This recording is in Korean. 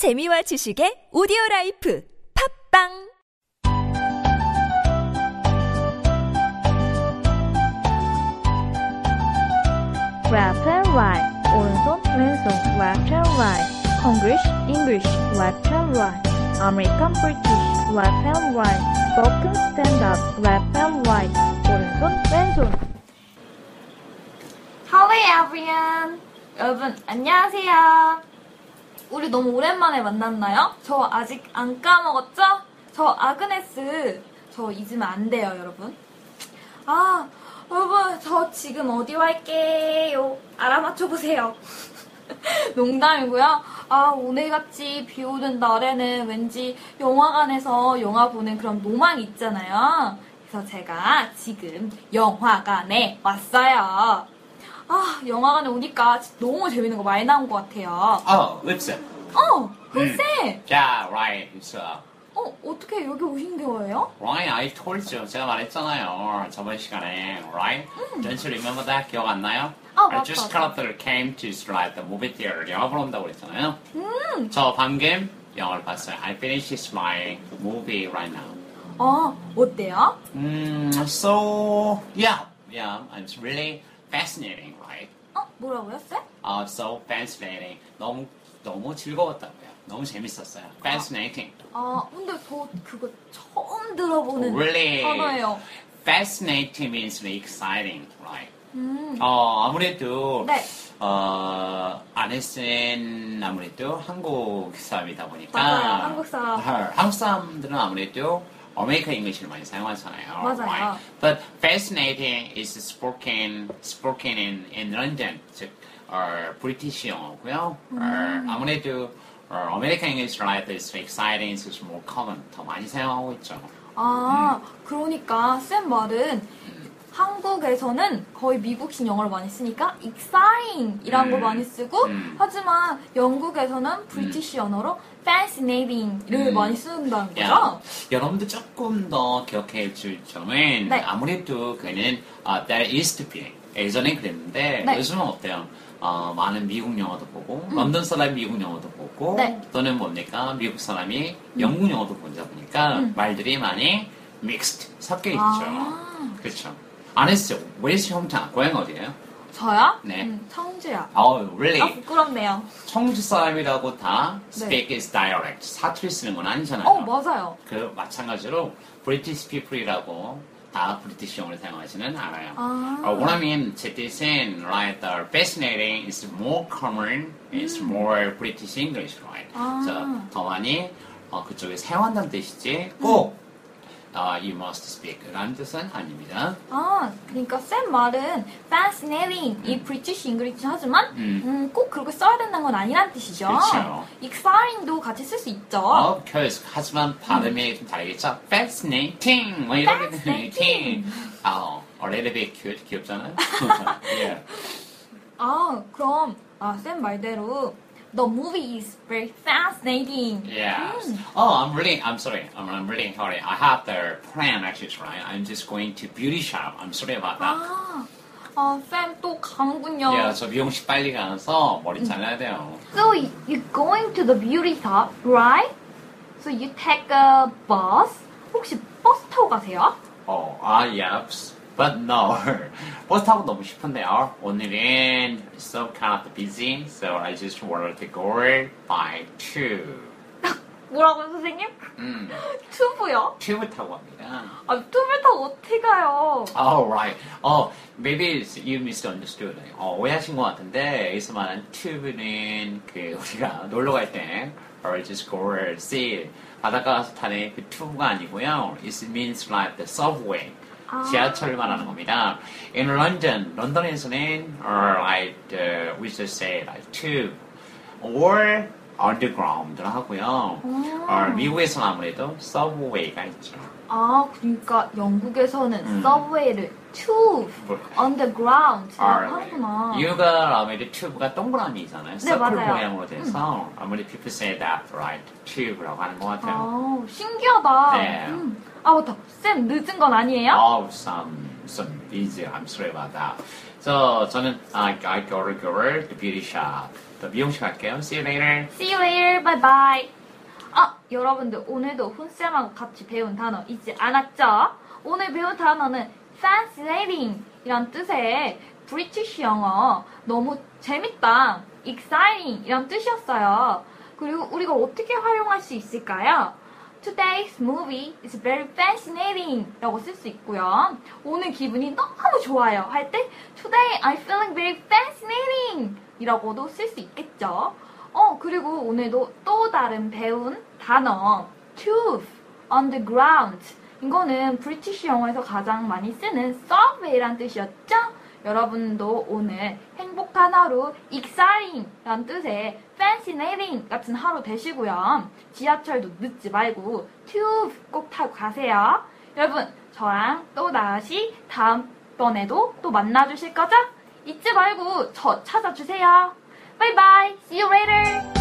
재미와 지식의 오디오 라이프 팝빵 left and right, 오른손 왼손 left and right, English English left and right, American British left and right, spoken stand up left and right, 오른손 왼손. Hello everyone. 여러분 안녕하세요. 우리 너무 오랜만에 만났나요? 저 아직 안 까먹었죠? 저 아그네스 저 잊으면 안 돼요, 여러분. 아, 여러분 저 지금 어디 갈게요? 알아맞혀 보세요. 농담이고요. 아 오늘같이 비 오는 날에는 왠지 영화관에서 영화 보는 그런 로망이 있잖아요. 그래서 제가 지금 영화관에 왔어요. 아 영화관에 오니까 너무 재밌는 거 많이 나온 것 같아요. Oh, lipstick. 어, 글쎄. Yeah, right. It's uh, 어 어떻게 여기 오신 거예요? right. I told you. 제가 말했잖아요. 저번 시간에, right? Don't you remember that? 기억 안 나요? 아, I 맞다, just kind of came to like the movie theater. 영화 보러 온다고 그랬잖아요. 저 방금 영화를 봤어요. I finished my movie right now. 어 어때요? Mm, so yeah, yeah. It's really fascinating, right? 어 뭐라고요, 쌤? Uh, so fascinating. 너무 너무 즐거웠다고요. 너무 재밌었어요. Fascinating. 아 근데 저 그거 처음 들어보는 Really? 단어예요. Fascinating means exciting, right? 음, 어, 아무래도, 네. 어, 아내는 아무래도 한국 사람이다 보니까. 맞아요, 한국 사람. 어, 한국 사람들은 아무래도 American English를 많이 사용하잖아요. 맞아요. Right? But fascinating is spoken, spoken in, in London, 즉, 어, British 영어고요. 음. 어, 아무래도 어, American English right is exciting, is more common, 더 많이 사용하고 있죠. 아 음. 그러니까 쌤 말은 한국에서는 거의 미국식 영어를 많이 쓰니까 exciting이란 걸 음. 많이 쓰고 음. 하지만 영국에서는 British 언어로 fascinating을 음. 많이 쓴다는 거죠? 야, 여러분들 조금 더 기억해 줄 점은 네. 아무래도 그는 아, that used to be 예전에 그랬는데 네. 요즘은 어때요? 어, 많은 미국 영화도 보고 런던 사람이 미국 영화도 보고 음. 네. 또는 뭡니까 미국 사람이 영국 영화도 보다 보니까 음. 말들이 많이 mixed 섞여 있죠. 아. 그렇죠. 아내스, where's your hometown? 고향 어디예요? 저요? 네. 음, 청주요. Oh, really? 아 부끄럽네요. 청주 사람이라고 다 네. speak is dialect 사투리 쓰는 건 아니잖아요. 어 맞아요. 그 마찬가지로 British people이라고 다 브리티시 영어를 사용하지는 않아요. 아. 어, 원하면 제 뜻은 right, the fascinating is more common, it's more British English, right? 음. 아. 그래서 더 많이 어, 그쪽에 사용한다는 뜻이지 꼭 어, you must speak 라는 뜻은 아닙니다. 아, 그러니까 쌤 말은 fascinating 이 British English 하지만 음. 음, 꼭 그렇게 써야 된다는 건 아니란 뜻이죠. 그렇죠. exciting도 같이 쓸 수 있죠. 어, because 하지만 발음이 좀 다르겠죠? Fascinating, 뭐 이렇게 Fascinating. 어, a little bit cute, 귀엽잖아요. yeah. 아, 그럼 아, 쌤 말대로 the movie is very fascinating. Yes. 음. Oh, I'm really, I'm sorry. I'm, I'm really sorry. I have the plan actually, right? I'm just going to beauty shop. I'm sorry about that. 아, 아, 쌤 또 가는군요. Yeah, 저 미용실 빨리 가서 머리 잘라야 돼요. So y- you going to the beauty shop, right? So you take a bus? 혹시 버스 타고 가세요? Oh, ah, yes. But no. 버스 타고 너무 싶은데요. 오늘은 so kind of busy, so I just wanted to go by two. 뭐라고요, 선생님? 음, 튜브요? 튜브 타고 갑니다. 아, 튜브 타고 어떻게 가요? Oh, right. Oh, maybe it's- you misunderstood. 어, 오해하신 것 같은데, 여기서 말하는 튜브는 그, 우리가 놀러 갈 때, or just go or see, 바닷가 가서 타는 그 튜브가 아니고요. It means like the subway. 아. 지하철을 말하는 겁니다. In London, 런던에서는, or like, uh, we just say like tube, or underground를 하고요. or 미국에서는 아무래도 subway가 있죠. 아, 그러니까 영국에서는 음. 서브웨이를 tube, 뭐. underground Alright. 하구나. 이유가 아무래도 튜브가 동그라미잖아요. 서클 네, 맞아요. 모양으로 돼서 아무래도 people say that right 튜브라고 하는 것 같아요. 아, 신기하다. 네. 음. 아, 맞다. 쌤, 늦은 건 아니에요? Oh, sorry about that. So 저는 I, I go to go to beauty shop. 또 미용실 갈게요. See you later. See you later. Bye bye. 아, 여러분들 오늘도 훈쌤하고 같이 배운 단어 잊지 않았죠? 오늘 배운 단어는 fascinating 이란 뜻의 브리티시 영어 너무 재밌다, exciting 이란 뜻이었어요. 그리고 우리가 어떻게 활용할 수 있을까요? Today's movie is very fascinating 라고 쓸 수 있고요. 오늘 기분이 너무 좋아요 할 때 Today I'm feeling very fascinating 이라고도 쓸 수 있겠죠. 어, 그리고 오늘도 또 다른 배운 단어 tooth, on the ground 이거는 브리티시 영어에서 가장 많이 쓰는 survey란 뜻이었죠? 여러분도 오늘 행복한 하루, exciting 란 뜻의 fascinating 같은 하루 되시고요. 지하철도 늦지 말고 tube 꼭 타고 가세요. 여러분, 저랑 또 다시 다음번에도 또 만나주실 거죠? 잊지 말고 저 찾아주세요. 바이바이. See you later.